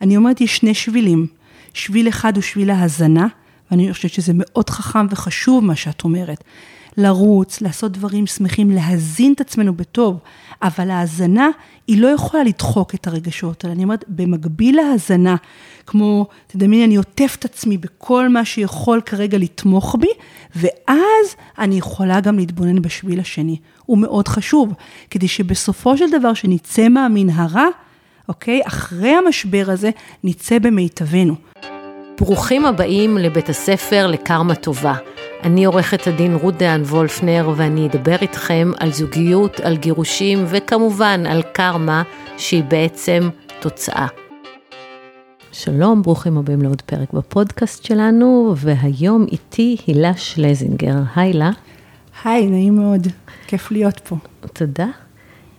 אני אומרת, יש שני שבילים. שביל אחד הוא שביל ההזנה, ואני חושבת שזה מאוד חכם וחשוב מה שאת אומרת. לרוץ, לעשות דברים שמחים, להזין את עצמנו בטוב, אבל ההזנה, היא לא יכולה לדחוק את הרגשות האלה. אני אומרת, במקביל להזנה, כמו, תדמייני, אני עוטף את עצמי בכל מה שיכול כרגע לתמוך בי, ואז אני יכולה גם להתבונן בשביל השני. הוא מאוד חשוב, כדי שבסופו של דבר, שנצא מהמנהרה, אוקיי? אחרי המשבר הזה, נצא במיטבנו. ברוכים הבאים לבית הספר לקרמה טובה. אני עורכת הדין רות דהן וולפנר ואני אדבר איתכם על זוגיות, על גירושים וכמובן על קרמה שהיא בעצם תוצאה. שלום, ברוכים הבאים לעוד פרק בפודקאסט שלנו, והיום איתי הילה שלזינגר. היי הילה. היי, נעים מאוד, כיף להיות פה. תודה.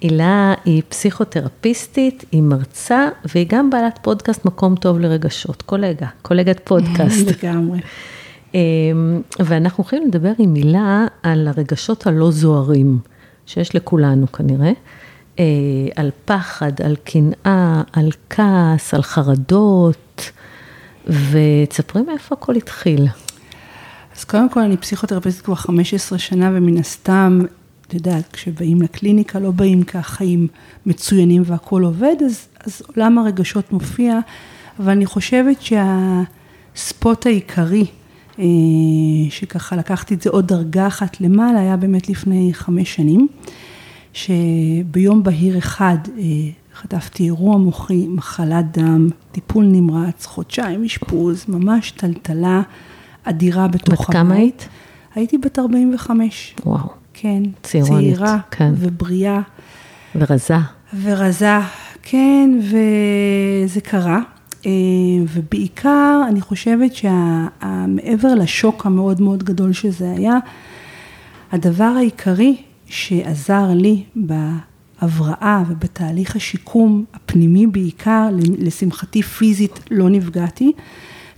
הילה היא פסיכותרפיסטית, היא מרצה, והיא גם בעלת פודקאסט מקום טוב לרגשות, קולגה, קולגת פודקאסט. לגמרי. אמ, ואנחנו הולכים לדבר עם הילה על הרגשות הלא זוהרים, שיש לכולנו כנראה, אה, על פחד, על קנאה, על כעס, על חרדות, ותספרי מאיפה הכל התחיל. אז קודם כל, אני פסיכותרפיסטית כבר 15 שנה, ומן הסתם, את יודעת, כשבאים לקליניקה, לא באים כחיים מצוינים והכול עובד, אז, אז עולם הרגשות מופיע, אבל אני חושבת שהספוט העיקרי, אה, שככה לקחתי את זה עוד דרגה אחת למעלה, היה באמת לפני חמש שנים, שביום בהיר אחד אה, חטפתי אירוע מוחי, מחלת דם, טיפול נמרץ, חודשיים אשפוז, ממש טלטלה אדירה בתוך הבית. בת כמה היית? הייתי בת 45. וואו. כן. צעירונית, צעירה כן. ובריאה. ורזה. ורזה, כן, וזה קרה. אה, ובעיקר, אני חושבת שמעבר לשוק המאוד מאוד גדול שזה היה, הדבר העיקרי שעזר לי בהבראה ובתהליך השיקום הפנימי בעיקר, לשמחתי פיזית לא נפגעתי.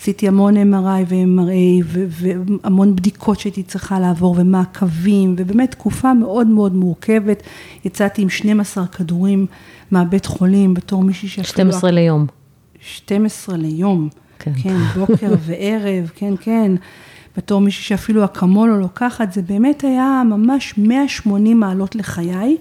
עשיתי המון MRI ו-MRA והמון בדיקות שהייתי צריכה לעבור ומעקבים, ובאמת תקופה מאוד מאוד מורכבת. יצאתי עם 12 כדורים מהבית חולים בתור מישהי שאפילו... 12 ליום. 12 ליום. כן. כן, בוקר וערב, כן, כן. בתור מישהי שאפילו אקמול לא לוקחת, זה באמת היה ממש 180 מעלות לחיי.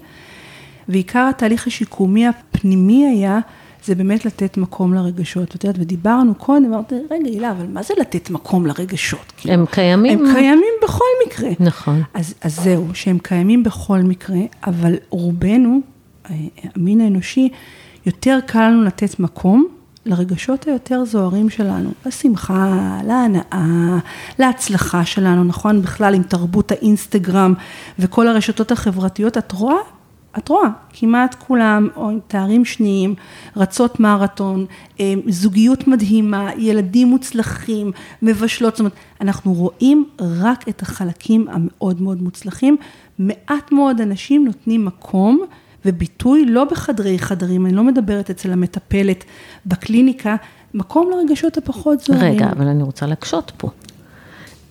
ועיקר התהליך השיקומי הפנימי היה, זה באמת לתת מקום לרגשות. ואת יודעת, ודיברנו קודם, אמרתי, רגע, הילה, אבל מה זה לתת מקום לרגשות? כאילו, הם קיימים. הם קיימים בכל מקרה. נכון. אז, אז זהו, שהם קיימים בכל מקרה, אבל רובנו, אה, המין האנושי, יותר קל לנו לתת מקום לרגשות היותר זוהרים שלנו, לשמחה, להנאה, להצלחה שלנו, נכון? בכלל עם תרבות האינסטגרם וכל הרשתות החברתיות, את רואה? את רואה, כמעט כולם, או עם תארים שניים, רצות מרתון, אה, זוגיות מדהימה, ילדים מוצלחים, מבשלות, זאת אומרת, אנחנו רואים רק את החלקים המאוד מאוד מוצלחים, מעט מאוד אנשים נותנים מקום וביטוי, לא בחדרי חדרים, אני לא מדברת אצל המטפלת בקליניקה, מקום לרגשות הפחות זוהרים. רגע, אבל אני רוצה להקשות פה.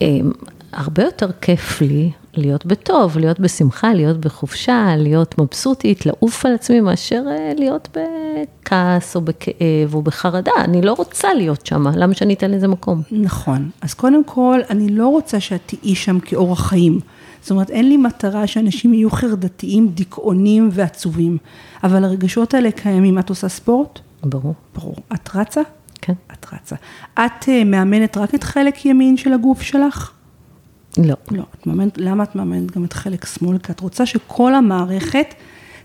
אמ, הרבה יותר כיף לי להיות בטוב, להיות בשמחה, להיות בחופשה, להיות מבסוטית, לעוף על עצמי, מאשר אה, להיות בכעס או בכאב או בחרדה. אני לא רוצה להיות שם, למה שאני אתן לזה מקום? נכון. אז קודם כל, אני לא רוצה שאת תהיי שם כאורח חיים. זאת אומרת, אין לי מטרה שאנשים יהיו חרדתיים, דיכאונים ועצובים, אבל הרגשות האלה קיימים. את עושה ספורט? ברור. ברור. את רצה? כן. את רצה. את uh, מאמנת רק את חלק ימין של הגוף שלך? לא. לא. את מאמנת, למה את מאמנת גם את חלק שמאל? כי את רוצה שכל המערכת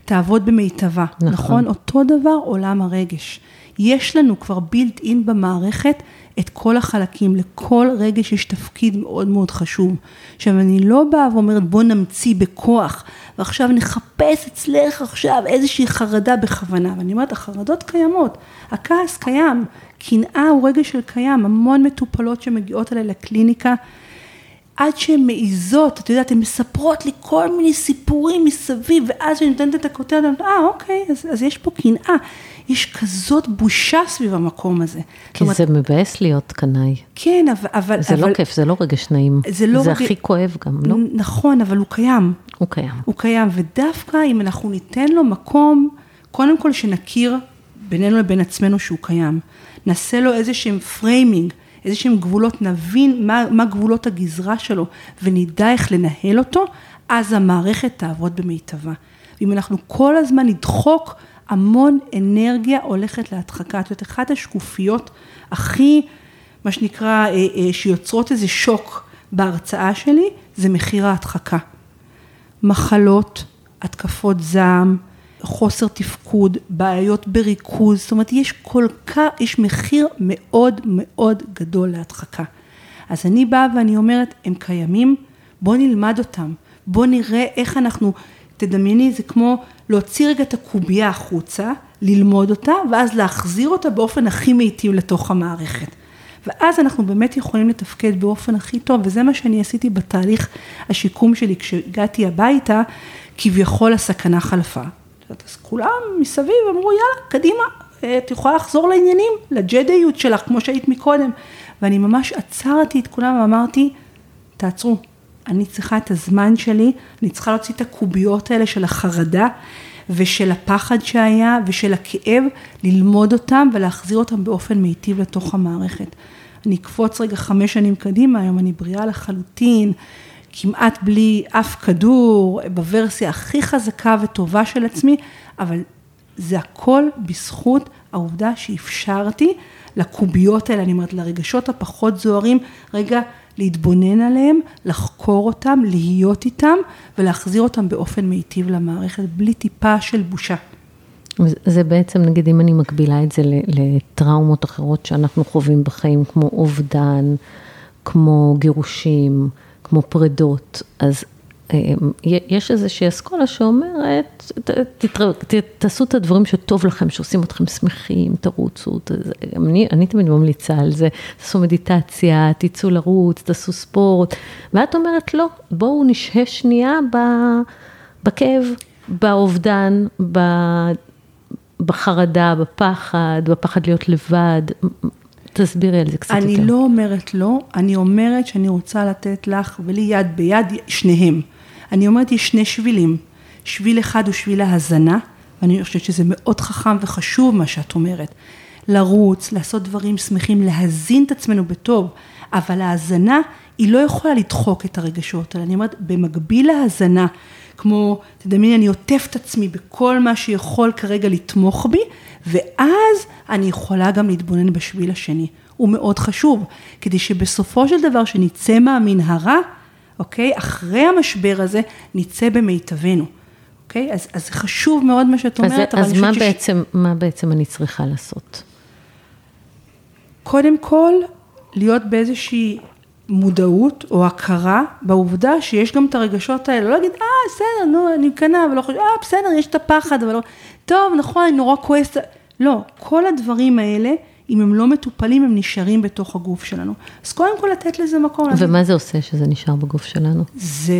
תעבוד במיטבה. נכון. נכון? אותו דבר עולם הרגש. יש לנו כבר בילט אין במערכת את כל החלקים, לכל רגש יש תפקיד מאוד מאוד חשוב. עכשיו, אני לא באה ואומרת בוא נמציא בכוח, ועכשיו נחפש אצלך עכשיו איזושהי חרדה בכוונה, ואני אומרת, החרדות קיימות, הכעס קיים, קנאה הוא רגש של קיים, המון מטופלות שמגיעות אליי לקליניקה, עד שהן מעיזות, את יודעת, הן מספרות לי כל מיני סיפורים מסביב, ואז אני נותנת את הכותרת, אני אומרת, אה, אוקיי, אז, אז יש פה קנאה. יש כזאת בושה סביב המקום הזה. כי אומרת, זה מבאס להיות קנאי. כן, אבל... אבל זה אבל, לא כיף, זה לא רגש נעים. זה לא זה רגש... הכי כואב גם, לא? נכון, אבל הוא קיים. הוא קיים. הוא קיים, ודווקא אם אנחנו ניתן לו מקום, קודם כל שנכיר בינינו לבין עצמנו שהוא קיים. נעשה לו איזה שהם framing, איזה שהם גבולות, נבין מה, מה גבולות הגזרה שלו ונדע איך לנהל אותו, אז המערכת תעבוד במיטבה. ואם אנחנו כל הזמן נדחוק, המון אנרגיה הולכת להדחקה. זאת אומרת, אחת השקופיות הכי, מה שנקרא, אה, אה, שיוצרות איזה שוק בהרצאה שלי, זה מחיר ההדחקה. מחלות, התקפות זעם, חוסר תפקוד, בעיות בריכוז, זאת אומרת, יש כל כך, יש מחיר מאוד מאוד גדול להדחקה. אז אני באה ואני אומרת, הם קיימים, בואו נלמד אותם, בואו נראה איך אנחנו, תדמייני, זה כמו להוציא רגע את הקובייה החוצה, ללמוד אותה, ואז להחזיר אותה באופן הכי מיטיב לתוך המערכת. ואז אנחנו באמת יכולים לתפקד באופן הכי טוב, וזה מה שאני עשיתי בתהליך השיקום שלי כשהגעתי הביתה, כביכול הסכנה חלפה. אז כולם מסביב אמרו, יאללה, קדימה, אה, את יכולה לחזור לעניינים, לג'דיות שלך, כמו שהיית מקודם. ואני ממש עצרתי את כולם ואמרתי, תעצרו, אני צריכה את הזמן שלי, אני צריכה להוציא את הקוביות האלה של החרדה ושל הפחד שהיה ושל הכאב, ללמוד אותם ולהחזיר אותם באופן מיטיב לתוך המערכת. אני אקפוץ רגע חמש שנים קדימה, היום אני בריאה לחלוטין, כמעט בלי אף כדור, בוורסיה הכי חזקה וטובה של עצמי, אבל זה הכל בזכות העובדה שאפשרתי לקוביות האלה, אני אומרת, לרגשות הפחות זוהרים, רגע להתבונן עליהם, לחקור אותם, להיות איתם ולהחזיר אותם באופן מיטיב למערכת, בלי טיפה של בושה. זה בעצם, נגיד, אם אני מקבילה את זה לטראומות אחרות שאנחנו חווים בחיים, כמו אובדן, כמו גירושים, כמו פרדות, אז אה, יש איזושהי אסכולה שאומרת, תעשו את הדברים שטוב לכם, שעושים אתכם שמחים, תרוצו, אני, אני תמיד ממליצה על זה, תעשו מדיטציה, תצאו לרוץ, תעשו ספורט, ואת אומרת לא, בואו נשהה שנייה בכאב, באובדן, בחרדה, בפחד, בפחד להיות לבד, תסבירי על זה קצת אני יותר. אני לא אומרת לא, אני אומרת שאני רוצה לתת לך ולי יד ביד, שניהם. אני אומרת, יש שני שבילים. שביל אחד הוא שביל ההזנה, ואני חושבת שזה מאוד חכם וחשוב מה שאת אומרת. לרוץ, לעשות דברים שמחים, להזין את עצמנו בטוב, אבל ההזנה היא לא יכולה לדחוק את הרגשות האלה. אני אומרת, במקביל להזנה, כמו, תדמייני, אני עוטף את עצמי בכל מה שיכול כרגע לתמוך בי, ואז אני יכולה גם להתבונן בשביל השני. הוא מאוד חשוב, כדי שבסופו של דבר, שנצא מהמנהרה, אוקיי? אחרי המשבר הזה, נצא במיטבנו. אוקיי? אז, אז זה חשוב מאוד מה שאת אומרת, אז, אז מה, ש... בעצם, מה בעצם אני צריכה לעשות? קודם כל, להיות באיזושהי מודעות או הכרה בעובדה שיש גם את הרגשות האלה, לא להגיד, אה, בסדר, נו, אני מקנאה, ולא חושב, אה, בסדר, יש את הפחד, אבל לא, טוב, נכון, אני נורא כועסת, לא, כל הדברים האלה, אם הם לא מטופלים, הם נשארים בתוך הגוף שלנו. אז קודם כל לתת לזה מקום. ומה זה עושה שזה נשאר בגוף שלנו? זה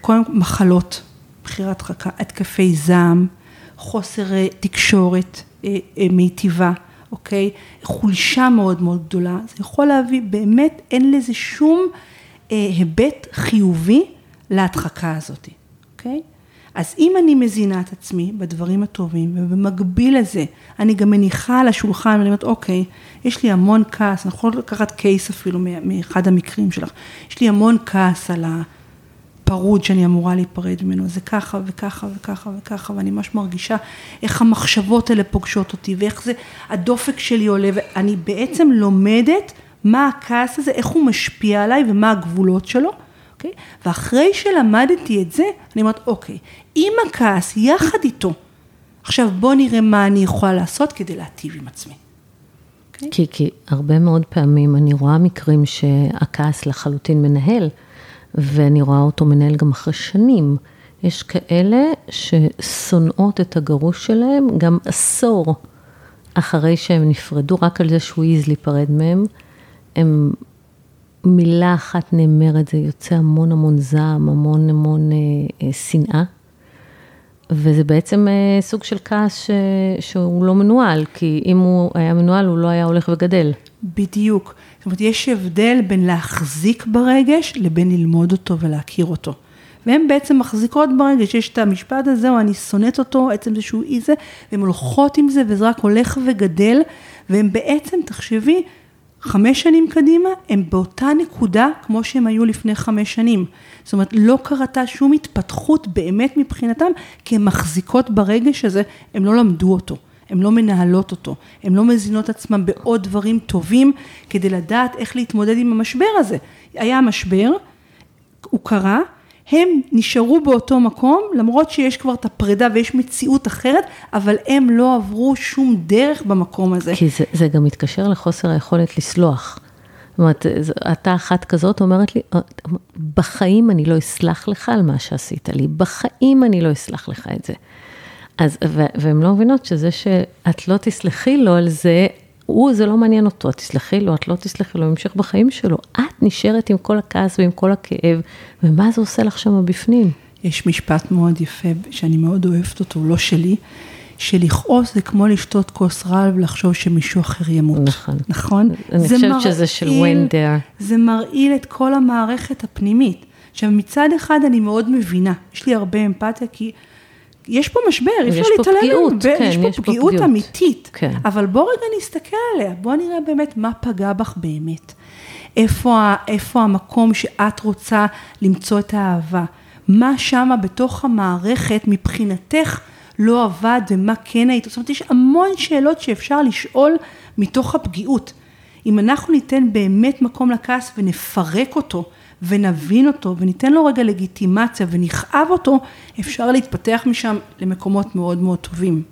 קודם כל מחלות, בחירת חכה, התקפי זעם, חוסר אה, תקשורת אה, אה, מיטיבה. אוקיי? חולשה מאוד מאוד גדולה, זה יכול להביא, באמת אין לזה שום אה, היבט חיובי להדחקה הזאת, אוקיי? אז אם אני מזינה את עצמי בדברים הטובים, ובמקביל לזה, אני גם מניחה על השולחן, ואני אומרת, אוקיי, יש לי המון כעס, אני יכולה לקחת case אפילו מאחד המקרים שלך, יש לי המון כעס על ה... פרוד שאני אמורה להיפרד ממנו, זה ככה וככה וככה וככה, ואני ממש מרגישה איך המחשבות האלה פוגשות אותי, ואיך זה, הדופק שלי עולה, ואני בעצם לומדת מה הכעס הזה, איך הוא משפיע עליי ומה הגבולות שלו, אוקיי? ואחרי שלמדתי את זה, אני אומרת, אוקיי, עם הכעס, יחד איתו, עכשיו בוא נראה מה אני יכולה לעשות כדי להטיב עם עצמי. Okay? אוקיי? כי, כי הרבה מאוד פעמים אני רואה מקרים שהכעס לחלוטין מנהל. ואני רואה אותו מנהל גם אחרי שנים. יש כאלה ששונאות את הגרוש שלהם גם עשור אחרי שהם נפרדו, רק על זה שהוא העז להיפרד מהם. הם, מילה אחת נאמרת, זה יוצא המון המון זעם, המון המון אה, אה, שנאה. וזה בעצם אה, סוג של כעס ש... שהוא לא מנוהל, כי אם הוא היה מנוהל, הוא לא היה הולך וגדל. בדיוק. זאת אומרת, יש הבדל בין להחזיק ברגש לבין ללמוד אותו ולהכיר אותו. והן בעצם מחזיקות ברגש, יש את המשפט הזה, או אני שונאת אותו, עצם זה שהוא אי זה, והן הולכות עם זה, וזה רק הולך וגדל, והם בעצם, תחשבי, חמש שנים קדימה, הם באותה נקודה כמו שהם היו לפני חמש שנים. זאת אומרת, לא קרתה שום התפתחות באמת מבחינתם, כי הן מחזיקות ברגש הזה, הם לא למדו אותו. הן לא מנהלות אותו, הן לא מזינות עצמן בעוד דברים טובים כדי לדעת איך להתמודד עם המשבר הזה. היה משבר, הוא קרה, הם נשארו באותו מקום, למרות שיש כבר את הפרידה ויש מציאות אחרת, אבל הם לא עברו שום דרך במקום הזה. כי זה, זה גם מתקשר לחוסר היכולת לסלוח. זאת אומרת, אתה אחת כזאת אומרת לי, בחיים אני לא אסלח לך על מה שעשית לי, בחיים אני לא אסלח לך את זה. אז, והן לא מבינות שזה שאת לא תסלחי לו על זה, הוא, זה לא מעניין אותו, תסלחי לו, את לא תסלחי לו, הוא ימשיך בחיים שלו. את נשארת עם כל הכעס ועם כל הכאב, ומה זה עושה לך שם בפנים? יש משפט מאוד יפה, שאני מאוד אוהבת אותו, לא שלי, שלכעוס זה כמו לשתות כוס רעל ולחשוב שמישהו אחר ימות. נכון. נכון? אני חושבת מרעיל, שזה של ונדר. זה מרעיל את כל המערכת הפנימית. עכשיו, מצד אחד אני מאוד מבינה, יש לי הרבה אמפתיה, כי יש פה משבר, אי אפשר להתעלם, פגיעות, כן, יש פה יש פגיעות פה פגיעות אמיתית, כן. אבל בוא רגע נסתכל עליה, בוא נראה באמת מה פגע בך באמת. איפה, איפה המקום שאת רוצה למצוא את האהבה? מה שמה בתוך המערכת מבחינתך לא עבד ומה כן היית? זאת אומרת, יש המון שאלות שאפשר לשאול מתוך הפגיעות. אם אנחנו ניתן באמת מקום לכעס ונפרק אותו, ונבין אותו וניתן לו רגע לגיטימציה ונכאב אותו, אפשר להתפתח משם למקומות מאוד מאוד טובים.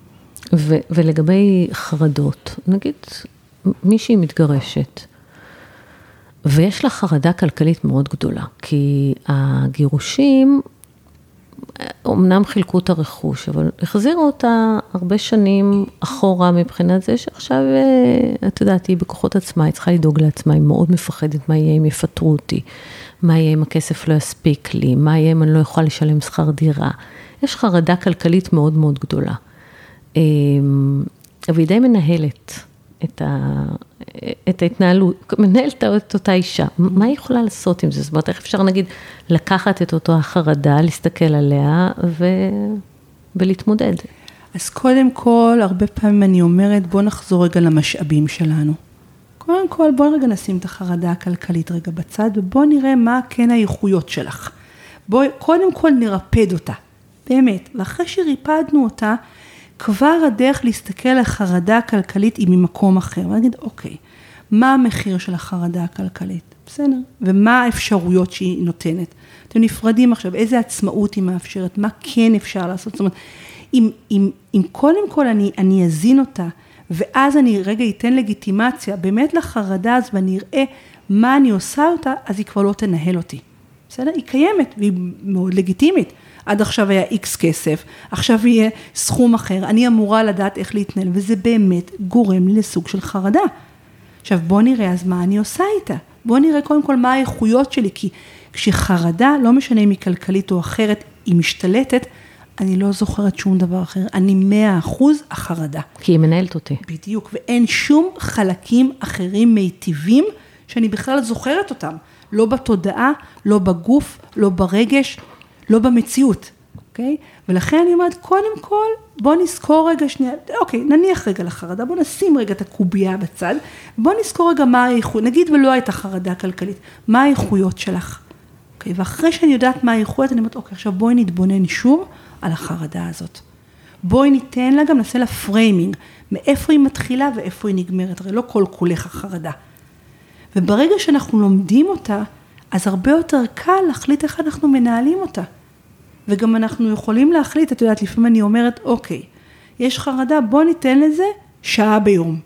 ו- ולגבי חרדות, נגיד מישהי מתגרשת, ויש לה חרדה כלכלית מאוד גדולה, כי הגירושים, אמנם חילקו את הרכוש, אבל החזירו אותה הרבה שנים אחורה מבחינת זה שעכשיו, אה, את יודעת, היא בכוחות עצמה, היא צריכה לדאוג לעצמה, היא מאוד מפחדת מה יהיה אם יפטרו אותי. מה יהיה אם הכסף לא יספיק לי, מה יהיה אם אני לא אוכל לשלם שכר דירה. יש חרדה כלכלית מאוד מאוד גדולה. אמ, והיא די מנהלת את, ה, את ההתנהלות, מנהלת את אותה אישה. מה היא יכולה לעשות עם זה? זאת אומרת, איך אפשר נגיד לקחת את אותו החרדה, להסתכל עליה ו... ולהתמודד? אז קודם כל, הרבה פעמים אני אומרת, בוא נחזור רגע למשאבים שלנו. קודם כל, בואי רגע נשים את החרדה הכלכלית רגע בצד, ובואי נראה מה כן האיכויות שלך. בואי, קודם כל נרפד אותה, באמת. ואחרי שריפדנו אותה, כבר הדרך להסתכל על החרדה הכלכלית היא ממקום אחר. ונגיד, אוקיי, מה המחיר של החרדה הכלכלית? בסדר. ומה האפשרויות שהיא נותנת? אתם נפרדים עכשיו, איזה עצמאות היא מאפשרת? מה כן אפשר לעשות? זאת אומרת, אם, אם, אם קודם כל אני, אני אזין אותה, ואז אני רגע אתן לגיטימציה באמת לחרדה הזו ואני אראה מה אני עושה אותה, אז היא כבר לא תנהל אותי. בסדר? היא קיימת והיא מאוד לגיטימית. עד עכשיו היה איקס כסף, עכשיו יהיה סכום אחר, אני אמורה לדעת איך להתנהל, וזה באמת גורם לי לסוג של חרדה. עכשיו בוא נראה אז מה אני עושה איתה. בוא נראה קודם כל מה האיכויות שלי, כי כשחרדה, לא משנה אם היא כלכלית או אחרת, היא משתלטת, אני לא זוכרת שום דבר אחר, אני מאה אחוז החרדה. כי היא מנהלת אותי. בדיוק, ואין שום חלקים אחרים מיטיבים שאני בכלל זוכרת אותם. לא בתודעה, לא בגוף, לא ברגש, לא במציאות, אוקיי? ולכן אני אומרת, קודם כל, בוא נזכור רגע שנייה, אוקיי, נניח רגע לחרדה, בוא נשים רגע את הקובייה בצד, בוא נזכור רגע מה האיכות, נגיד ולא הייתה חרדה כלכלית, מה האיכויות שלך, אוקיי? ואחרי שאני יודעת מה האיכויות, אני אומרת, אוקיי, עכשיו בואי נתבונן שוב על החרדה הזאת. בואי ניתן לה גם, נעשה לה framing, מאיפה היא מתחילה ואיפה היא נגמרת, הרי לא כל כולך החרדה. וברגע שאנחנו לומדים אותה, אז הרבה יותר קל להחליט איך אנחנו מנהלים אותה. וגם אנחנו יכולים להחליט, את יודעת, לפעמים אני אומרת, אוקיי, יש חרדה, בוא ניתן לזה שעה ביום.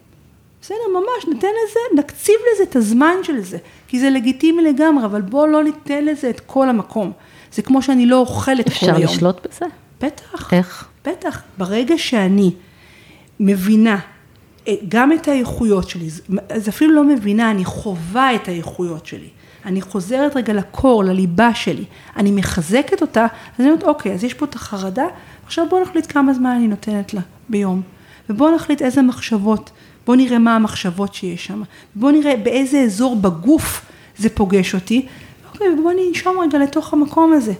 בסדר, ממש, ניתן לזה, נקציב לזה את הזמן של זה, כי זה לגיטימי לגמרי, אבל בוא לא ניתן לזה את כל המקום. זה כמו שאני לא אוכלת כל היום. אפשר לשלוט בזה? בטח. איך? בטח. ברגע שאני מבינה אה, גם את האיכויות שלי, אז אפילו לא מבינה, אני חווה את האיכויות שלי. אני חוזרת רגע לקור, לליבה שלי, אני מחזקת אותה, אז אני אומרת, אוקיי, אז יש פה את החרדה, עכשיו בואו נחליט כמה זמן אני נותנת לה ביום. ובואו נחליט איזה מחשבות, בואו נראה מה המחשבות שיש שם, בואו נראה באיזה אזור בגוף זה פוגש אותי, אוקיי, ובואו ננשום רגע לתוך המקום הזה.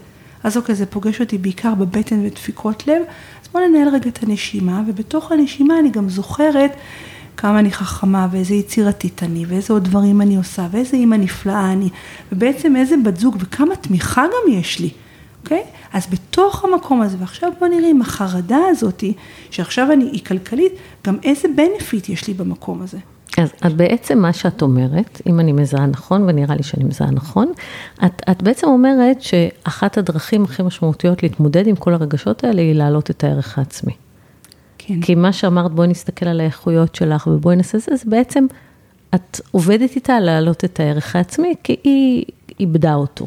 אז אוקיי, זה פוגש אותי בעיקר בבטן ודפיקות לב, אז בואו ננהל רגע את הנשימה, ובתוך הנשימה אני גם זוכרת כמה אני חכמה ואיזה יצירתית אני, ואיזה עוד דברים אני עושה, ואיזה אימא נפלאה אני, ובעצם איזה בת זוג, וכמה תמיכה גם יש לי, אוקיי? אז בתוך המקום הזה, ועכשיו בוא נראה עם החרדה הזאתי, שעכשיו אני, היא כלכלית, גם איזה בנפיט יש לי במקום הזה. אז את בעצם מה שאת אומרת, אם אני מזהה נכון, ונראה לי שאני מזהה נכון, את, את בעצם אומרת שאחת הדרכים הכי משמעותיות להתמודד עם כל הרגשות האלה היא להעלות את הערך העצמי. כן. כי מה שאמרת, בואי נסתכל על האיכויות שלך ובואי נעשה זה, זה בעצם, את עובדת איתה להעלות את הערך העצמי, כי היא איבדה אותו.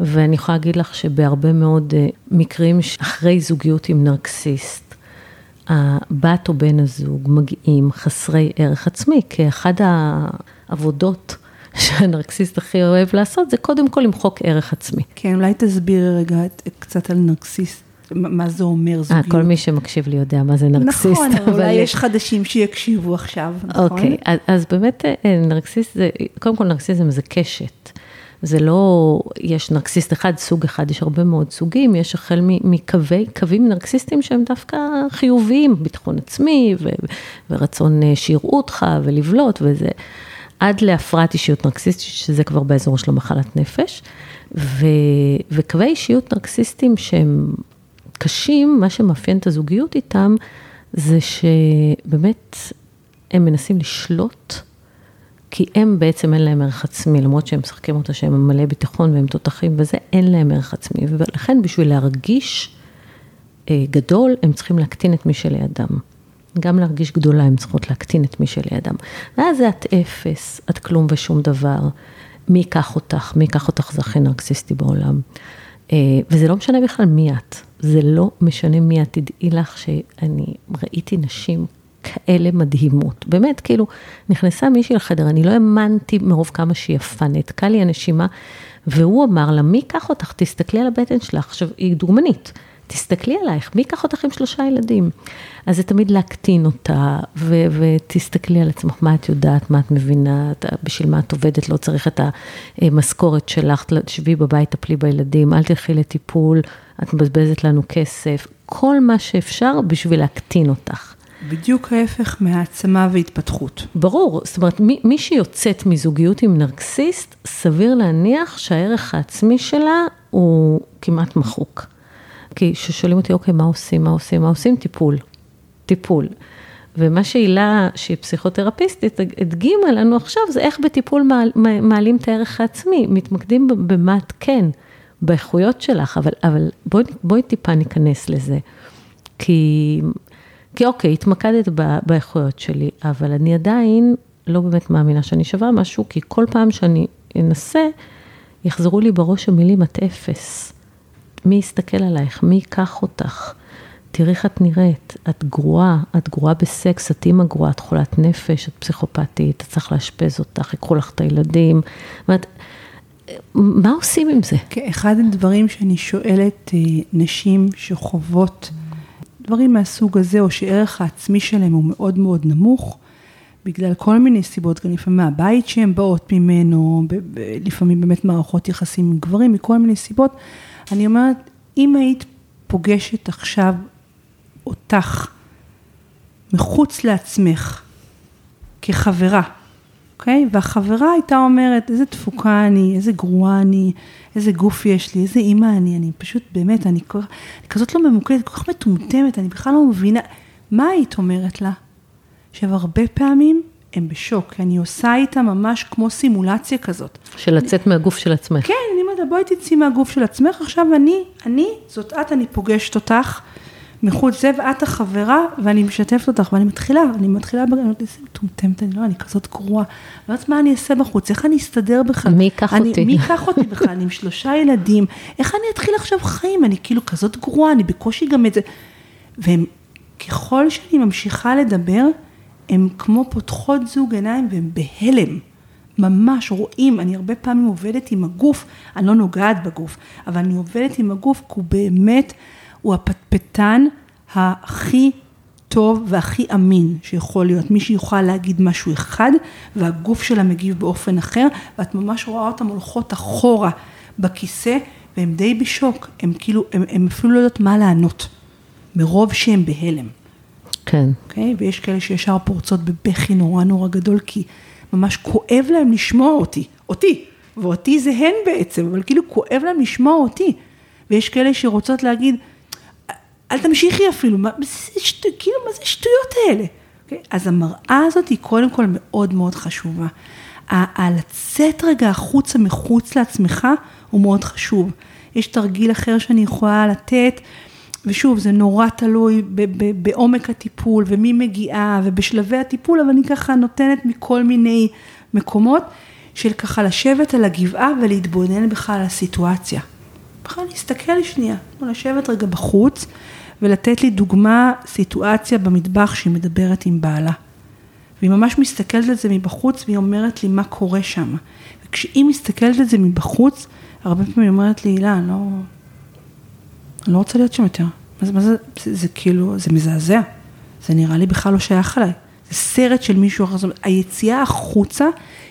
ואני יכולה להגיד לך שבהרבה מאוד אה, מקרים אחרי זוגיות עם נרקסיסט, הבת או בן הזוג מגיעים חסרי ערך עצמי, כי אחת העבודות שהנרקסיסט הכי אוהב לעשות, זה קודם כל למחוק ערך עצמי. כן, אולי תסבירי רגע קצת על נרקסיסט. מה זה אומר זוגיות? 아, כל מי שמקשיב לי יודע מה זה נרקסיסט. נכון, אבל אולי יש חדשים שיקשיבו עכשיו, נכון? אוקיי, אז, באמת אה, נרקסיסט זה, קודם כל נרקסיזם זה קשת. זה לא, יש נרקסיסט אחד, סוג אחד, יש הרבה מאוד סוגים, יש החל מקווי, קווים נרקסיסטיים שהם דווקא חיוביים, ביטחון עצמי ו, ורצון אה, שיראו אותך ולבלוט וזה, עד להפרעת אישיות נרקסיסטית, שזה כבר באזור של המחלת נפש, ו, וקווי אישיות נרקסיסטיים שהם קשים, מה שמאפיין את הזוגיות איתם, זה שבאמת הם מנסים לשלוט כי הם בעצם אין להם ערך עצמי, למרות שהם משחקים אותה שהם מלא ביטחון והם תותחים וזה, אין להם ערך עצמי. ולכן בשביל להרגיש אה, גדול, הם צריכים להקטין את מי שלידם. גם להרגיש גדולה, הם צריכות להקטין את מי שלידם. ואז את אפס, את כלום ושום דבר. מי ייקח אותך, מי ייקח אותך, זה הכי נרקסיסטי בעולם. אה, וזה לא משנה בכלל מי את. זה לא משנה מי את. תדעי לך שאני ראיתי נשים כאלה מדהימות. באמת, כאילו, נכנסה מישהי לחדר, אני לא האמנתי מרוב כמה שהיא יפה, נעתקה לי הנשימה, והוא אמר לה, מי ייקח אותך? תסתכלי על הבטן שלך. עכשיו, היא דוגמנית. תסתכלי עלייך, מי ייקח אותך עם שלושה ילדים? אז זה תמיד להקטין אותה, ו- ותסתכלי על עצמך, מה את יודעת, מה את מבינה, בשביל מה את עובדת, לא צריך את המשכורת שלך, תשבי בבית, תפלי בילדים, אל תלכי לטיפול, את מבזבזת לנו כסף, כל מה שאפשר בשביל להקטין אותך. בדיוק ההפך מהעצמה והתפתחות. ברור, זאת אומרת, מי, מי שיוצאת מזוגיות עם נרקסיסט, סביר להניח שהערך העצמי שלה הוא כמעט מחוק. כי כששואלים אותי, אוקיי, מה עושים, מה עושים, מה עושים? טיפול. טיפול. ומה שהילה, שהיא פסיכותרפיסטית, הדגימה לנו עכשיו, זה איך בטיפול מעל, מעלים את הערך העצמי, מתמקדים במה את כן, באיכויות שלך, אבל, אבל בואי, בואי טיפה ניכנס לזה. כי כי אוקיי, התמקדת באיכויות שלי, אבל אני עדיין לא באמת מאמינה שאני שווה משהו, כי כל פעם שאני אנסה, יחזרו לי בראש המילים, את אפס. מי יסתכל עלייך? מי ייקח אותך? תראי איך את נראית, את גרועה, את גרועה בסקס, את אימא גרועה, את חולת נפש, את פסיכופתית, את צריך לאשפז אותך, ייקחו לך את הילדים. אומרת, מה עושים עם זה? אחד הדברים שאני שואלת אה, נשים שחוות דברים מהסוג הזה, או שערך העצמי שלהם הוא מאוד מאוד נמוך, בגלל כל מיני סיבות, גם לפעמים מהבית שהן באות ממנו, לפעמים באמת מערכות יחסים עם גברים, מכל מיני סיבות. אני אומרת, אם היית פוגשת עכשיו אותך מחוץ לעצמך, כחברה, אוקיי? והחברה הייתה אומרת, איזה תפוקה אני, איזה גרועה אני, איזה גוף יש לי, איזה אימא אני, אני פשוט, באמת, אני, כל, אני כזאת לא ממוקדת, כל כך מטומטמת, אני בכלל לא מבינה. מה היית אומרת לה? עכשיו, הרבה פעמים הם בשוק, כי אני עושה איתה ממש כמו סימולציה כזאת. של לצאת אני, מהגוף של עצמך. כן, אני אומרת, בואי תצאי מהגוף של עצמך, עכשיו אני, אני, זאת את, אני פוגשת אותך. מחוץ זה, ואת החברה, ואני משתפת אותך, ואני מתחילה, אני מתחילה, אני אומרת, איזה מטומטמת, אני לא, אני כזאת גרועה, לא יודעת מה אני אעשה בחוץ, איך אני אסתדר בכלל? מי ייקח אותי? מי ייקח אותי בכלל? אני עם שלושה ילדים, איך אני אתחיל עכשיו חיים? אני כאילו כזאת גרועה, אני בקושי גם את זה. והם, ככל שאני ממשיכה לדבר, הם כמו פותחות זוג עיניים והם בהלם. ממש רואים, אני הרבה פעמים עובדת עם הגוף, אני לא נוגעת בגוף, אבל אני עובדת עם הגוף, כי הוא באמת... הוא הפטפטן הכי טוב והכי אמין שיכול להיות. מי שיוכל להגיד משהו אחד, והגוף שלה מגיב באופן אחר, ואת ממש רואה אותם הולכות אחורה בכיסא, והם די בשוק, הם כאילו, הם אפילו לא יודעות מה לענות, מרוב שהם בהלם. כן. אוקיי? ויש כאלה שישר פורצות בבכי נורא נורא גדול, כי ממש כואב להם לשמוע אותי, אותי, ואותי זה הן בעצם, אבל כאילו כואב להם לשמוע אותי. ויש כאלה שרוצות להגיד, אל תמשיכי אפילו, מה, זה שט, כאילו, מה זה השטויות האלה? Okay? אוקיי? אז המראה הזאת היא קודם כל מאוד מאוד חשובה. הלצאת רגע החוצה מחוץ לעצמך הוא מאוד חשוב. יש תרגיל אחר שאני יכולה לתת, ושוב, זה נורא תלוי בעומק הטיפול ומי מגיעה ובשלבי הטיפול, אבל אני ככה נותנת מכל מיני מקומות של ככה לשבת על הגבעה ולהתבונן בכלל על הסיטואציה. בכלל להסתכל שנייה, לשבת רגע בחוץ ולתת לי דוגמה, סיטואציה במטבח שהיא מדברת עם בעלה. והיא ממש מסתכלת על זה מבחוץ והיא אומרת לי מה קורה שם. וכשהיא מסתכלת על זה מבחוץ, הרבה פעמים היא אומרת לי, אני לא, אני לא רוצה להיות שם יותר. מה זה, מה זה, זה, זה כאילו, זה מזעזע. זה נראה לי בכלל לא שייך אליי. זה סרט של מישהו אחר. זאת אומרת, היציאה החוצה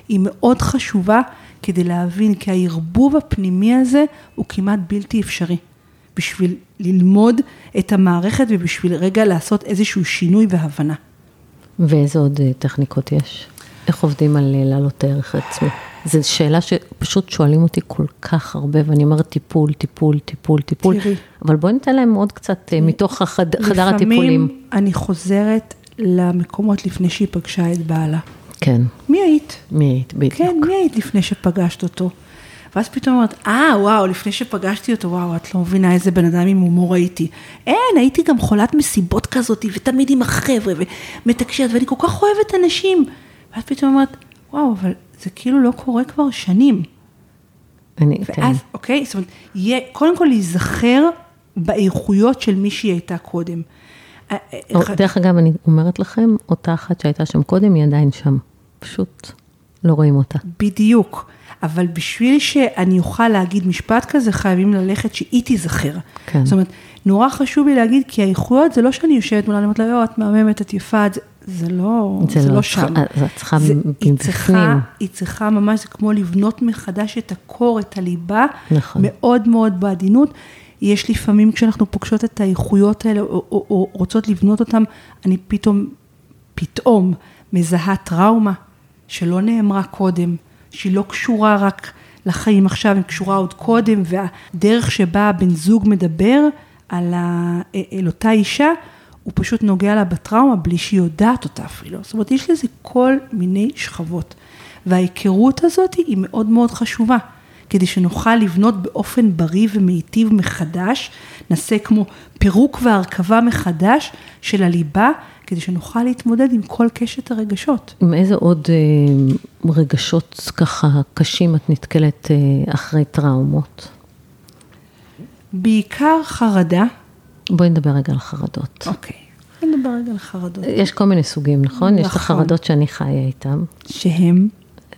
היא מאוד חשובה כדי להבין, כי הערבוב הפנימי הזה הוא כמעט בלתי אפשרי. בשביל ללמוד את המערכת ובשביל רגע לעשות איזשהו שינוי והבנה. ואיזה עוד אה, טכניקות יש? איך עובדים על אה, להעלות הערך העצמי? זו שאלה שפשוט שואלים אותי כל כך הרבה, ואני אומרת טיפול, טיפול, טיפול, טיפול. תראי. אבל בואי ניתן להם עוד קצת אה, מתוך החד, חדר הטיפולים. לפעמים אני חוזרת למקומות לפני שהיא פגשה את בעלה. כן. מי היית? מי היית, בדיוק. כן, מי היית לפני שפגשת אותו? ואז פתאום אומרת, אה, וואו, לפני שפגשתי אותו, וואו, את לא מבינה איזה בן אדם עם הומור הייתי. אין, הייתי גם חולת מסיבות כזאת, ותמיד עם החבר'ה, ומתקשרת, ואני כל כך אוהבת אנשים. ואז פתאום אומרת, וואו, אבל זה כאילו לא קורה כבר שנים. אני, ואז, כן. אוקיי, זאת אומרת, יהיה, קודם כל להיזכר באיכויות של מי שהיא הייתה קודם. אה, אה, דרך אגב, אני אומרת לכם, אותה אחת שהייתה שם קודם, היא עדיין שם. פשוט לא רואים אותה. בדיוק. אבל בשביל שאני אוכל להגיד משפט כזה, חייבים ללכת שהיא תיזכר. כן. זאת אומרת, נורא חשוב לי להגיד, כי האיכויות זה לא שאני יושבת מולה, אני אומרת לה, יואו, את מהממת, את יפה, זה, זה לא, זה, זה לא, לא שם. זה צריכה מבפנים. היא צריכה ממש, זה כמו לבנות מחדש את הקור, את הליבה, נכון. מאוד מאוד בעדינות. יש לפעמים כשאנחנו פוגשות את האיכויות האלה, או, או, או רוצות לבנות אותן, אני פתאום, פתאום מזהה טראומה שלא נאמרה קודם. שהיא לא קשורה רק לחיים עכשיו, היא קשורה עוד קודם, והדרך שבה הבן זוג מדבר על ה... אל אותה אישה, הוא פשוט נוגע לה בטראומה בלי שהיא יודעת אותה אפילו. זאת אומרת, יש לזה כל מיני שכבות. וההיכרות הזאת היא מאוד מאוד חשובה, כדי שנוכל לבנות באופן בריא ומיטיב מחדש, נעשה כמו פירוק והרכבה מחדש של הליבה, כדי שנוכל להתמודד עם כל קשת הרגשות. עם איזה עוד אה, רגשות ככה קשים את נתקלת אה, אחרי טראומות? בעיקר חרדה. בואי נדבר רגע על חרדות. אוקיי, בואי נדבר רגע על חרדות. יש כל מיני סוגים, נכון? נכון. יש את נכון. החרדות שאני חיה איתן. שהם?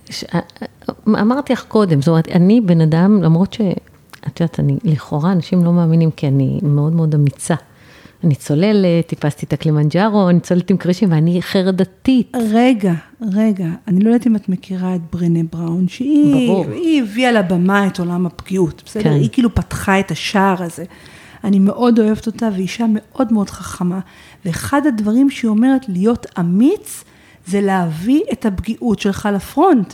ש... אה, אה, אמרתי לך קודם, זאת אומרת, אני בן אדם, למרות ש... את יודעת, אני, לכאורה אנשים לא מאמינים כי אני מאוד מאוד אמיצה. אני צוללת, טיפסתי את הקלימנג'ארו, אני צוללת עם קרישים ואני חרדתית. רגע, רגע, אני לא יודעת אם את מכירה את ברנה בראון, שהיא. הביאה לבמה את עולם הפגיעות, בסדר? כן. היא כאילו פתחה את השער הזה. אני מאוד אוהבת אותה, ואישה מאוד מאוד חכמה. ואחד הדברים שהיא אומרת, להיות אמיץ, זה להביא את הפגיעות שלך לפרונט.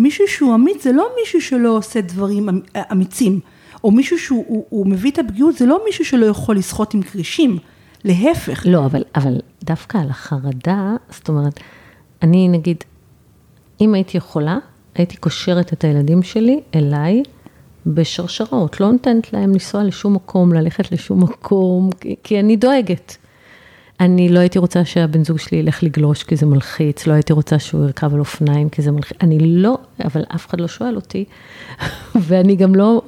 מישהו שהוא אמיץ זה לא מישהו שלא עושה דברים אמ, אמיצים. או מישהו שהוא מביא את הפגיעות, זה לא מישהו שלא יכול לשחות עם כרישים, להפך. לא, אבל, אבל דווקא על החרדה, זאת אומרת, אני נגיד, אם הייתי יכולה, הייתי קושרת את הילדים שלי אליי בשרשרות, לא נותנת להם לנסוע לשום מקום, ללכת לשום מקום, כי, כי אני דואגת. אני לא הייתי רוצה שהבן זוג שלי ילך לגלוש כי זה מלחיץ, לא הייתי רוצה שהוא ירכב על אופניים כי זה מלחיץ, אני לא, אבל אף אחד לא שואל אותי, ואני גם לא,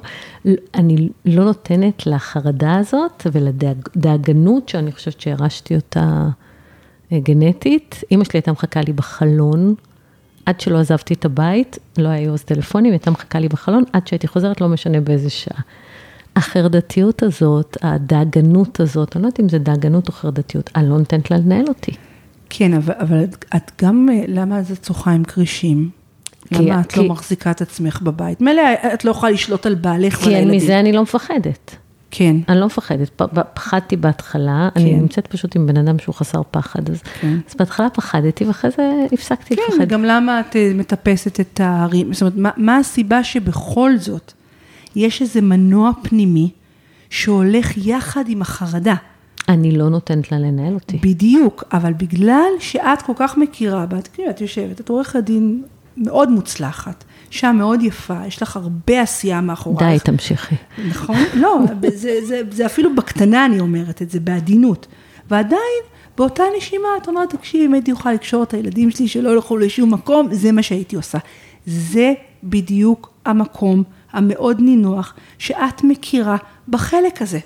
אני לא נותנת לחרדה הזאת ולדאגנות שאני חושבת שהרשתי אותה אה, גנטית. אימא שלי הייתה מחכה לי בחלון, עד שלא עזבתי את הבית, לא היו אז טלפונים, הייתה מחכה לי בחלון, עד שהייתי חוזרת, לא משנה באיזה שעה. החרדתיות הזאת, הדאגנות הזאת, אני לא יודעת אם זה דאגנות או חרדתיות, אני לא נותנת לה לנהל אותי. כן, אבל, אבל את גם, למה את צוחה עם כרישים? כי, למה את לא כי, לא מחזיקה את עצמך בבית? מילא את לא יכולה לשלוט על בעלך ועל הילדים. כי מזה אני לא מפחדת. כן. אני לא מפחדת, פחדתי בהתחלה, אני כן. נמצאת פשוט עם בן אדם שהוא חסר פחד, אז, כן. אז בהתחלה פחדתי ואחרי זה הפסקתי כן, לפחד. גם למה את אה, מטפסת את ההרים? זאת אומרת, מה, מה הסיבה שבכל זאת יש איזה מנוע פנימי שהולך יחד עם החרדה? אני לא נותנת לה לנהל אותי. בדיוק, אבל בגלל שאת כל כך מכירה בה, תקראי, את יושבת, את עורכת דין מאוד מוצלחת, אישה מאוד יפה, יש לך הרבה עשייה מאחורייך. די, תמשיכי. נכון? לא, זה, זה, זה אפילו בקטנה אני אומרת את זה, בעדינות. ועדיין, באותה נשימה, את אומרת, תקשיבי, אם הייתי יכולה לקשור את הילדים שלי שלא ילכו לשום מקום, זה מה שהייתי עושה. זה בדיוק המקום המאוד נינוח שאת מכירה בחלק הזה.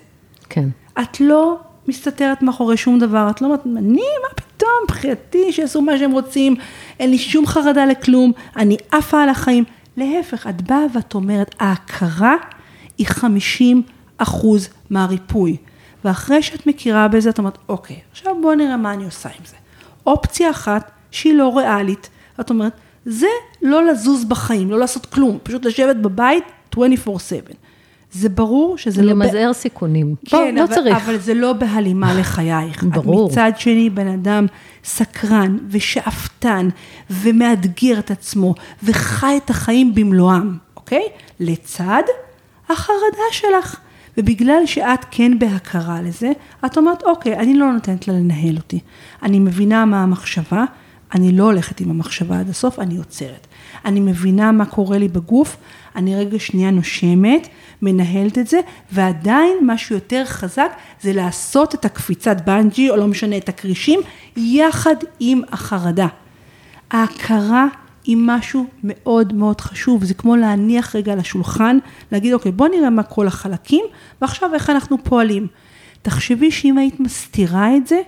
כן. את לא מסתתרת מאחורי שום דבר, את לא אומרת, אני, מה פתאום, בחייתי, שיעשו מה שהם רוצים, אין לי שום חרדה לכלום, אני עפה על החיים. להפך, את באה ואת אומרת, ההכרה היא 50 אחוז מהריפוי. ואחרי שאת מכירה בזה, את אומרת, אוקיי, עכשיו בואו נראה מה אני עושה עם זה. אופציה אחת, שהיא לא ריאלית, את אומרת, זה לא לזוז בחיים, לא לעשות כלום, פשוט לשבת בבית 24/7. זה ברור שזה לא... ב- למזער סיכונים. בוא, כן, לא אבל, צריך. אבל זה לא בהלימה לחייך. ברור. את מצד שני בן אדם סקרן ושאפתן ומאתגר את עצמו וחי את החיים במלואם, אוקיי? לצד החרדה שלך. ובגלל שאת כן בהכרה לזה, את אומרת, אוקיי, אני לא נותנת לה לנהל אותי. אני מבינה מה המחשבה, אני לא הולכת עם המחשבה עד הסוף, אני עוצרת. אני מבינה מה קורה לי בגוף, אני רגע שנייה נושמת, מנהלת את זה, ועדיין משהו יותר חזק זה לעשות את הקפיצת בנג'י, או לא משנה, את הכרישים, יחד עם החרדה. ההכרה היא משהו מאוד מאוד חשוב, זה כמו להניח רגע על השולחן, להגיד, אוקיי, בוא נראה מה כל החלקים, ועכשיו איך אנחנו פועלים. תחשבי שאם היית מסתירה את זה,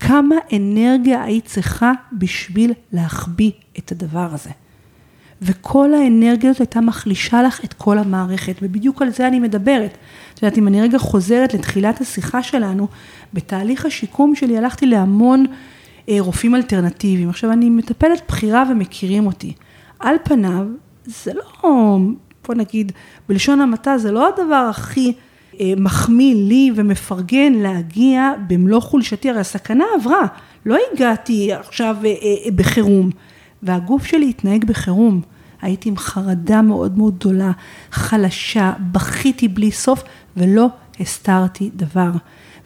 כמה אנרגיה היית צריכה בשביל להחביא את הדבר הזה. וכל האנרגיה הזאת הייתה מחלישה לך את כל המערכת, ובדיוק על זה אני מדברת. את יודעת, אם אני רגע חוזרת לתחילת השיחה שלנו, בתהליך השיקום שלי הלכתי להמון אה, רופאים אלטרנטיביים. עכשיו, אני מטפלת בכירה ומכירים אותי. על פניו, זה לא, בוא נגיד, בלשון המעטה, זה לא הדבר הכי מחמיא לי ומפרגן להגיע במלוא חולשתי, הרי הסכנה עברה, לא הגעתי עכשיו אה, אה, בחירום. והגוף שלי התנהג בחירום. הייתי עם חרדה מאוד מאוד גדולה, חלשה, בכיתי בלי סוף ולא הסתרתי דבר.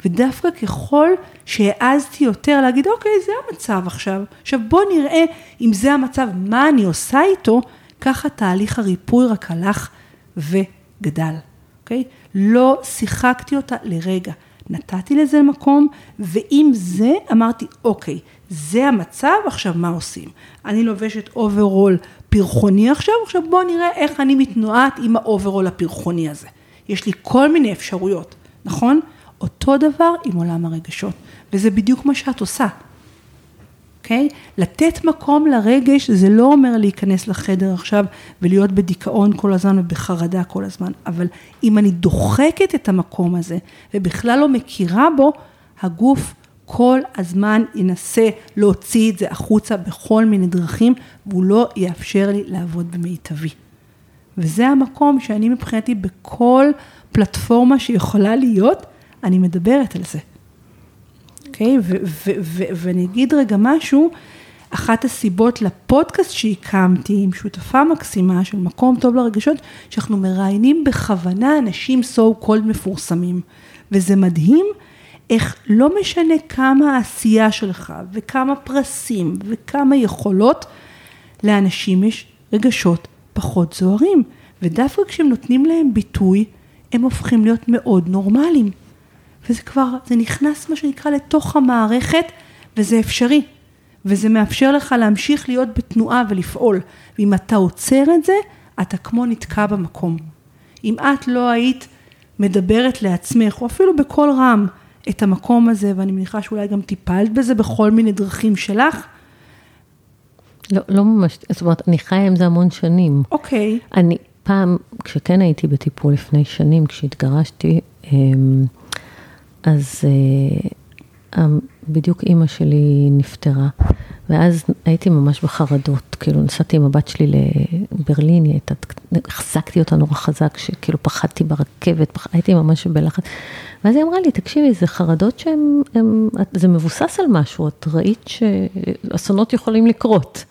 ודווקא ככל שהעזתי יותר להגיד, אוקיי, זה המצב עכשיו, עכשיו בוא נראה אם זה המצב, מה אני עושה איתו, ככה תהליך הריפוי רק הלך וגדל, אוקיי? לא שיחקתי אותה לרגע. נתתי לזה מקום, ועם זה אמרתי, אוקיי, זה המצב, עכשיו מה עושים? אני לובשת אוברול פרחוני עכשיו, עכשיו בואו נראה איך אני מתנועעת עם האוברול הפרחוני הזה. יש לי כל מיני אפשרויות, נכון? אותו דבר עם עולם הרגשות, וזה בדיוק מה שאת עושה. אוקיי? Okay? לתת מקום לרגש זה לא אומר להיכנס לחדר עכשיו ולהיות בדיכאון כל הזמן ובחרדה כל הזמן, אבל אם אני דוחקת את המקום הזה ובכלל לא מכירה בו, הגוף כל הזמן ינסה להוציא את זה החוצה בכל מיני דרכים והוא לא יאפשר לי לעבוד במיטבי. וזה המקום שאני מבחינתי בכל פלטפורמה שיכולה להיות, אני מדברת על זה. אוקיי? ואני אגיד רגע משהו, אחת הסיבות לפודקאסט שהקמתי עם שותפה מקסימה של מקום טוב לרגשות, שאנחנו מראיינים בכוונה אנשים so called מפורסמים. וזה מדהים איך לא משנה כמה העשייה שלך וכמה פרסים וכמה יכולות, לאנשים יש רגשות פחות זוהרים. ודווקא כשהם נותנים להם ביטוי, הם הופכים להיות מאוד נורמליים. וזה כבר, זה נכנס מה שנקרא לתוך המערכת, וזה אפשרי. וזה מאפשר לך להמשיך להיות בתנועה ולפעול. ואם אתה עוצר את זה, אתה כמו נתקע במקום. אם את לא היית מדברת לעצמך, או אפילו בקול רם, את המקום הזה, ואני מניחה שאולי גם טיפלת בזה בכל מיני דרכים שלך. לא, לא ממש, זאת אומרת, אני חיה עם זה המון שנים. אוקיי. אני פעם, כשכן הייתי בטיפול לפני שנים, כשהתגרשתי, אמ, אז אה, בדיוק אימא שלי נפטרה, ואז הייתי ממש בחרדות, כאילו נסעתי עם הבת שלי לברלין, היא הייתה, החזקתי אותה נורא חזק, שכאילו פחדתי ברכבת, פח, הייתי ממש בלחץ. ואז היא אמרה לי, תקשיבי, זה חרדות שהן, זה מבוסס על משהו, את ראית שאסונות יכולים לקרות.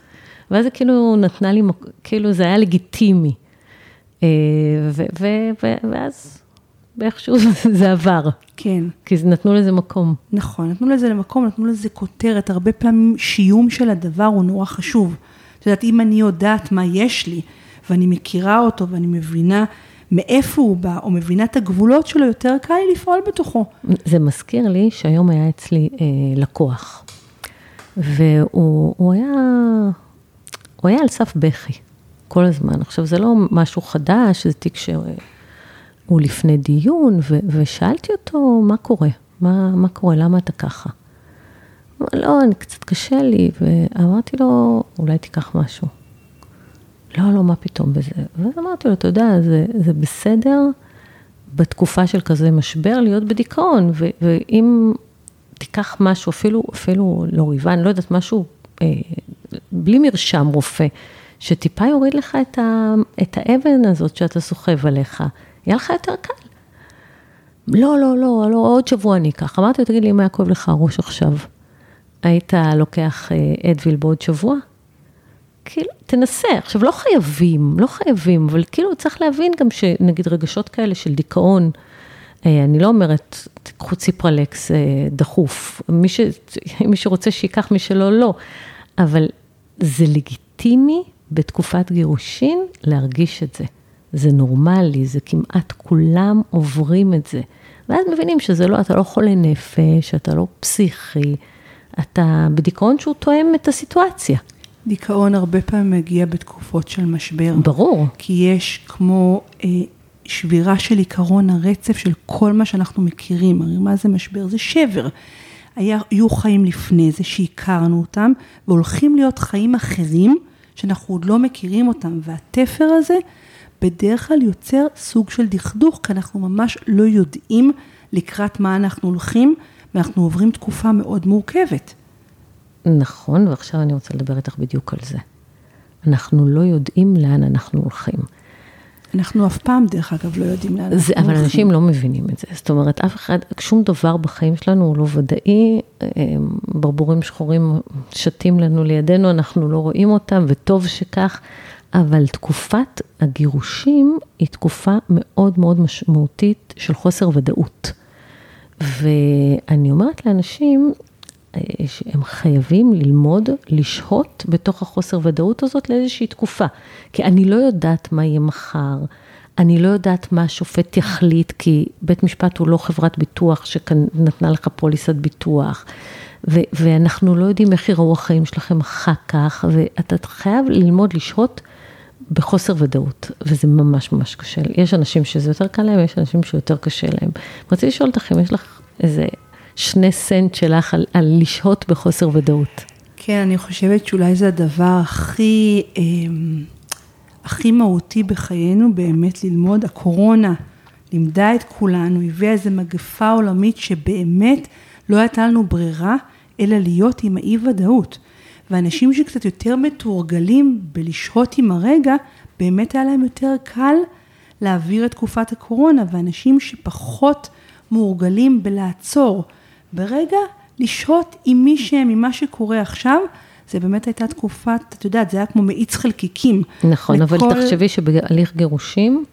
ואז זה כאילו נתנה לי, כאילו זה היה לגיטימי. אה, ו, ו, ו, ואז ואיכשהו זה עבר. כן. כי נתנו לזה מקום. נכון, נתנו לזה מקום, נתנו לזה כותרת, הרבה פעמים שיום של הדבר הוא נורא חשוב. את יודעת, אם אני יודעת מה יש לי, ואני מכירה אותו, ואני מבינה מאיפה הוא בא, או מבינה את הגבולות שלו, יותר קל לי לפעול בתוכו. זה מזכיר לי שהיום היה אצלי אה, לקוח, והוא היה, הוא היה על סף בכי כל הזמן. עכשיו, זה לא משהו חדש, זה תיק ש... הוא לפני דיון, ו- ושאלתי אותו, מה קורה? מה, מה קורה? למה אתה ככה? הוא אמר, לא, אני קצת קשה לי, ואמרתי לו, אולי תיקח משהו. לא, לא, מה פתאום בזה? ואז אמרתי לו, אתה יודע, זה, זה בסדר בתקופה של כזה משבר להיות בדיכאון, ו- ואם תיקח משהו, אפילו, אפילו לא ריבה, אני לא יודעת, משהו, אה, בלי מרשם רופא, שטיפה יוריד לך את, ה, את האבן הזאת שאתה סוחב עליך. יהיה לך יותר קל. לא, לא, לא, לא, עוד שבוע אני אקח. אמרתי לו, תגיד לי, אם היה כואב לך הראש עכשיו, היית לוקח אה, אדוויל בעוד שבוע? כאילו, תנסה. עכשיו, לא חייבים, לא חייבים, אבל כאילו צריך להבין גם שנגיד רגשות כאלה של דיכאון, אה, אני לא אומרת, תקחו ציפרלקס אה, דחוף, מי, ש, מי שרוצה שייקח, מי שלא, לא, אבל זה לגיטימי בתקופת גירושין להרגיש את זה. זה נורמלי, זה כמעט כולם עוברים את זה. ואז מבינים שזה לא, אתה לא חולה נפש, אתה לא פסיכי, אתה בדיכאון שהוא תואם את הסיטואציה. דיכאון הרבה פעמים מגיע בתקופות של משבר. ברור. כי יש כמו אה, שבירה של עיקרון הרצף של כל מה שאנחנו מכירים. הרי מה זה משבר? זה שבר. היה, היו חיים לפני זה שהכרנו אותם, והולכים להיות חיים אחרים שאנחנו עוד לא מכירים אותם, והתפר הזה בדרך כלל יוצר סוג של דכדוך, כי אנחנו ממש לא יודעים לקראת מה אנחנו הולכים, ואנחנו עוברים תקופה מאוד מורכבת. נכון, ועכשיו אני רוצה לדבר איתך בדיוק על זה. אנחנו לא יודעים לאן אנחנו הולכים. אנחנו אף פעם, דרך אגב, לא יודעים לאן אנחנו הולכים. אבל אנשים לא מבינים את זה. זאת אומרת, אף אחד, שום דבר בחיים שלנו הוא לא ודאי, ברבורים שחורים שתים לנו לידינו, אנחנו לא רואים אותם, וטוב שכך. אבל תקופת הגירושים היא תקופה מאוד מאוד משמעותית של חוסר ודאות. ואני אומרת לאנשים אה, שהם חייבים ללמוד לשהות בתוך החוסר ודאות הזאת לאיזושהי תקופה. כי אני לא יודעת מה יהיה מחר, אני לא יודעת מה השופט יחליט, כי בית משפט הוא לא חברת ביטוח שנתנה לך פוליסת ביטוח. ו- ואנחנו לא יודעים איך יראו החיים שלכם אחר כך, ואתה חייב ללמוד לשהות בחוסר ודאות, וזה ממש ממש קשה. יש אנשים שזה יותר קל להם, יש אנשים שיותר קשה להם. רציתי לשאול אותך אם יש לך איזה שני סנט שלך על, על לשהות בחוסר ודאות. כן, אני חושבת שאולי זה הדבר הכי, אה, הכי מהותי בחיינו, באמת ללמוד. הקורונה לימדה את כולנו, הביאה איזו מגפה עולמית שבאמת לא הייתה לנו ברירה, אלא להיות עם האי ודאות. ואנשים שקצת יותר מתורגלים בלשהות עם הרגע, באמת היה להם יותר קל להעביר את תקופת הקורונה, ואנשים שפחות מורגלים בלעצור ברגע, לשהות עם מי שהם, עם מה שקורה עכשיו, זה באמת הייתה תקופת, את יודעת, זה היה כמו מאיץ חלקיקים. נכון, לכל... אבל תחשבי שבהליך גירושים,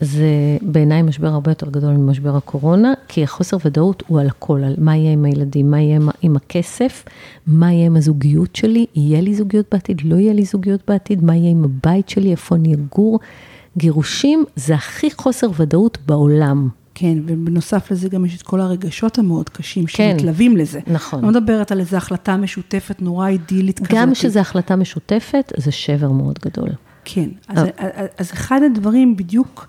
זה בעיניי משבר הרבה יותר גדול ממשבר הקורונה, כי החוסר ודאות הוא על הכל, על מה יהיה עם הילדים, מה יהיה עם הכסף, מה יהיה עם הזוגיות שלי, יהיה לי זוגיות בעתיד, לא יהיה לי זוגיות בעתיד, מה יהיה עם הבית שלי, איפה אני אגור. גירושים זה הכי חוסר ודאות בעולם. כן, ובנוסף לזה גם יש את כל הרגשות המאוד קשים כן, שמתלווים לזה. נכון. לא מדברת על איזו החלטה משותפת נורא אידילית כזאת. גם כשזו החלטה משותפת, זה שבר מאוד גדול. כן, אז, אז, אז אחד הדברים בדיוק...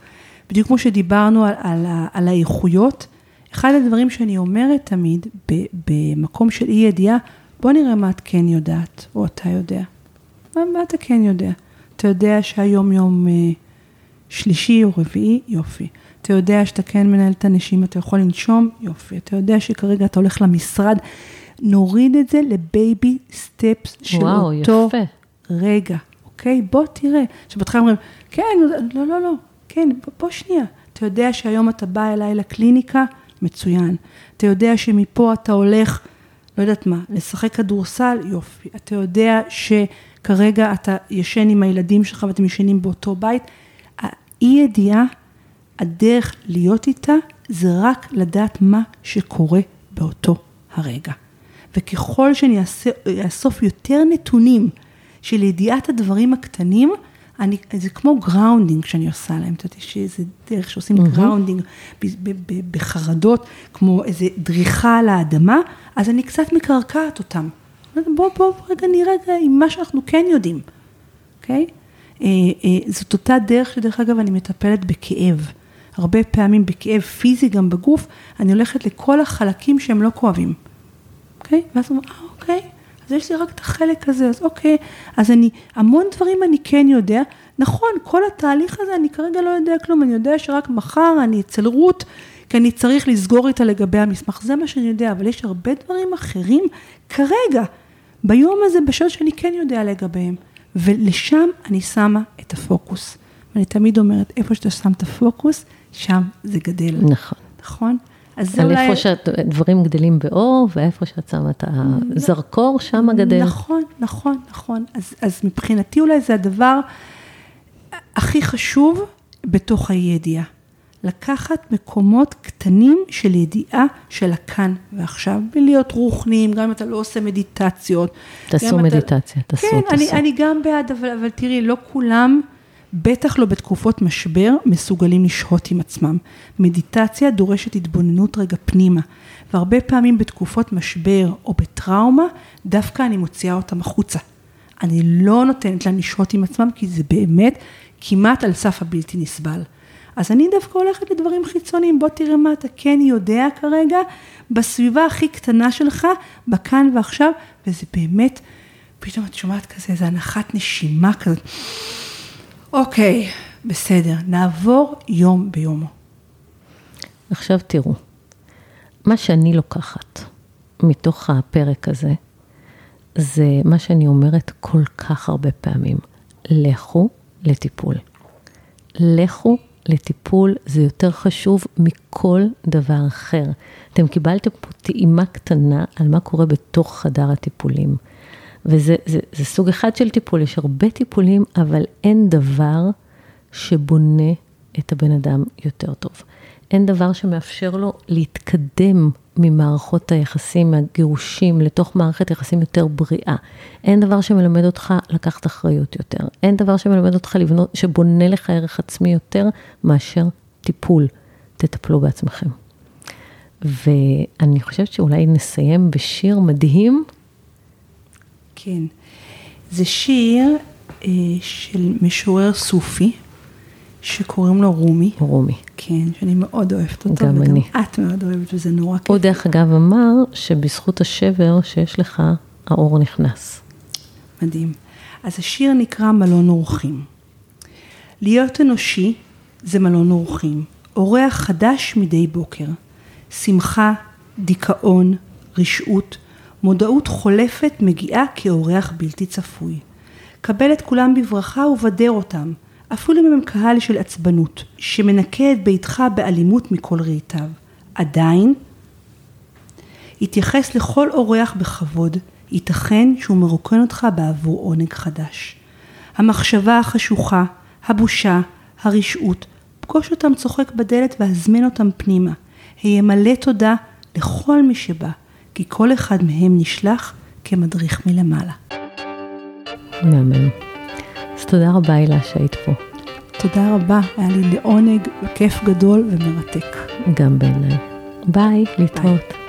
בדיוק כמו שדיברנו על, על, על האיכויות, אחד הדברים שאני אומרת תמיד, במקום של אי ידיעה, בוא נראה מה את כן יודעת, או אתה יודע. מה, מה אתה כן יודע? אתה יודע שהיום יום אה, שלישי או רביעי, יופי. אתה יודע שאתה כן מנהל את הנשימה, אתה יכול לנשום, יופי. אתה יודע שכרגע אתה הולך למשרד, נוריד את זה לבייבי סטפס של וואו, אותו יפה. רגע, אוקיי? בוא תראה. שבהתחלה אומרים, כן, לא, לא, לא, כן, בוא שנייה. אתה יודע שהיום אתה בא אליי לקליניקה? מצוין. אתה יודע שמפה אתה הולך, לא יודעת מה, לשחק כדורסל? יופי. אתה יודע שכרגע אתה ישן עם הילדים שלך ואתם ישנים באותו בית? האי ידיעה, הדרך להיות איתה, זה רק לדעת מה שקורה באותו הרגע. וככל שאני אאסוף יותר נתונים של ידיעת הדברים הקטנים, אני, זה כמו grounding שאני עושה להם, את יודעת, יש איזה דרך שעושים grounding ב- ב- בחרדות, כמו איזה דריכה על האדמה, אז אני קצת מקרקעת אותם. בוא, בוא, בוא רגע נראה רגע עם מה שאנחנו כן יודעים, אוקיי? אה, אה, זאת אותה דרך שדרך אגב אני מטפלת בכאב. הרבה פעמים בכאב פיזי גם בגוף, אני הולכת לכל החלקים שהם לא כואבים. אוקיי? ואז הוא אומר, אה, אוקיי, אז יש לי רק את החלק הזה, אז אוקיי, אז אני, המון דברים אני כן יודע. נכון, כל התהליך הזה, אני כרגע לא יודע כלום, אני יודע שרק מחר אני אצל רות, כי אני צריך לסגור איתה לגבי המסמך, זה מה שאני יודע, אבל יש הרבה דברים אחרים כרגע, ביום הזה, בשעות שאני כן יודע לגביהם, ולשם אני שמה את הפוקוס. ואני תמיד אומרת, איפה שאתה שם את הפוקוס, שם זה גדל. נכון. נכון? אז זה על אולי... איפה שהדברים גדלים באור, ואיפה שאת שמה את הזרקור, שם הגדל. נכון, נכון, נכון. אז, אז מבחינתי אולי זה הדבר הכי חשוב בתוך הידיעה. לקחת מקומות קטנים של ידיעה של הכאן ועכשיו, ולהיות רוחניים, גם אם אתה לא עושה מדיטציות. תעשו אם אתה- מדיטציה, תעשו, כן, אני, תעשו. אני גם בעד, אבל, אבל תראי, לא כולם, בטח לא בתקופות משבר, מסוגלים לשהות עם עצמם. מדיטציה דורשת התבוננות רגע פנימה, והרבה פעמים בתקופות משבר או בטראומה, דווקא אני מוציאה אותם החוצה. אני לא נותנת להם לשהות עם עצמם, כי זה באמת כמעט על סף הבלתי נסבל. אז אני דווקא הולכת לדברים חיצוניים, בוא תראה מה אתה כן יודע כרגע, בסביבה הכי קטנה שלך, בכאן ועכשיו, וזה באמת, פתאום את שומעת כזה, איזו הנחת נשימה כזאת. אוקיי, בסדר, נעבור יום ביומו. עכשיו תראו, מה שאני לוקחת מתוך הפרק הזה, זה מה שאני אומרת כל כך הרבה פעמים, לכו לטיפול. לכו לטיפול, זה יותר חשוב מכל דבר אחר. אתם קיבלתם פה טעימה קטנה על מה קורה בתוך חדר הטיפולים. וזה זה, זה סוג אחד של טיפול, יש הרבה טיפולים, אבל אין דבר שבונה את הבן אדם יותר טוב. אין דבר שמאפשר לו להתקדם ממערכות היחסים, מהגירושים, לתוך מערכת יחסים יותר בריאה. אין דבר שמלמד אותך לקחת אחריות יותר. אין דבר שמלמד אותך לבנות, שבונה לך ערך עצמי יותר מאשר טיפול. תטפלו בעצמכם. ואני חושבת שאולי נסיים בשיר מדהים. כן. זה שיר אה, של משורר סופי, שקוראים לו רומי. רומי. כן, שאני מאוד אוהבת אותו. גם וגם אני. את מאוד אוהבת, וזה נורא כיף. הוא דרך אגב אמר שבזכות השבר שיש לך, האור נכנס. מדהים. אז השיר נקרא מלון אורחים. להיות אנושי זה מלון אורחים. אורח חדש מדי בוקר. שמחה, דיכאון, רשעות, מודעות חולפת מגיעה כאורח בלתי צפוי. קבל את כולם בברכה ובדר אותם, אפילו אם הם קהל של עצבנות, שמנקה את ביתך באלימות מכל רהיטיו. עדיין, התייחס לכל אורח בכבוד, ייתכן שהוא מרוקן אותך בעבור עונג חדש. המחשבה החשוכה, הבושה, הרשעות, פגוש אותם צוחק בדלת והזמן אותם פנימה. היה מלא תודה לכל מי שבא, כי כל אחד מהם נשלח כמדריך מלמעלה. מהמם. אז תודה רבה, הילה, שהיית פה. תודה רבה, היה לי לעונג וכיף גדול ומרתק. גם בעיניי. ביי, להתראות.